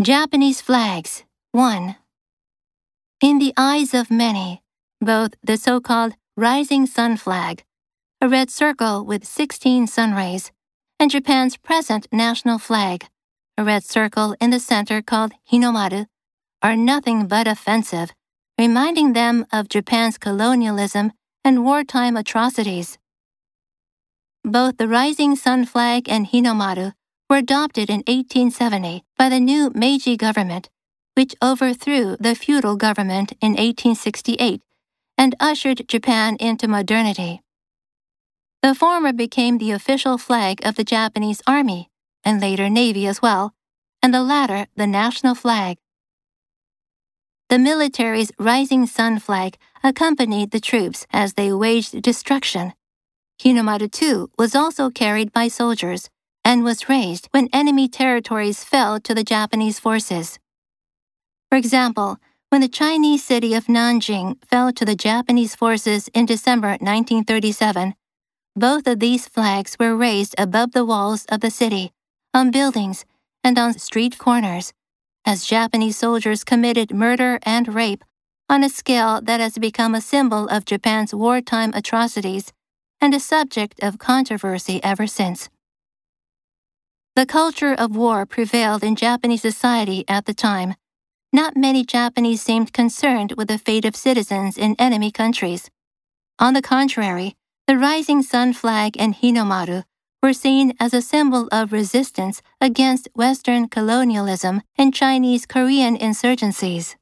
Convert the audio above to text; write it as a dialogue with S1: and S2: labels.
S1: Japanese flags 1. In the eyes of many, both the so called rising sun flag, a red circle with 16 sun rays, and Japan's present national flag, a red circle in the center called Hinomaru, are nothing but offensive, reminding them of Japan's colonialism and wartime atrocities. Both the rising sun flag and Hinomaru were adopted in 1870 by the new Meiji government, which overthrew the feudal government in 1868 and ushered Japan into modernity. The former became the official flag of the Japanese Army, and later Navy as well, and the latter the national flag. The military's rising sun flag accompanied the troops as they waged destruction. Hinomaru too was also carried by soldiers and was raised when enemy territories fell to the Japanese forces. For example, when the Chinese city of Nanjing fell to the Japanese forces in December 1937, both of these flags were raised above the walls of the city, on buildings, and on street corners, as Japanese soldiers committed murder and rape on a scale that has become a symbol of Japan's wartime atrocities and a subject of controversy ever since. The culture of war prevailed in Japanese society at the time. Not many Japanese seemed concerned with the fate of citizens in enemy countries. On the contrary, the rising sun flag and Hinomaru were seen as a symbol of resistance against Western colonialism and Chinese Korean insurgencies.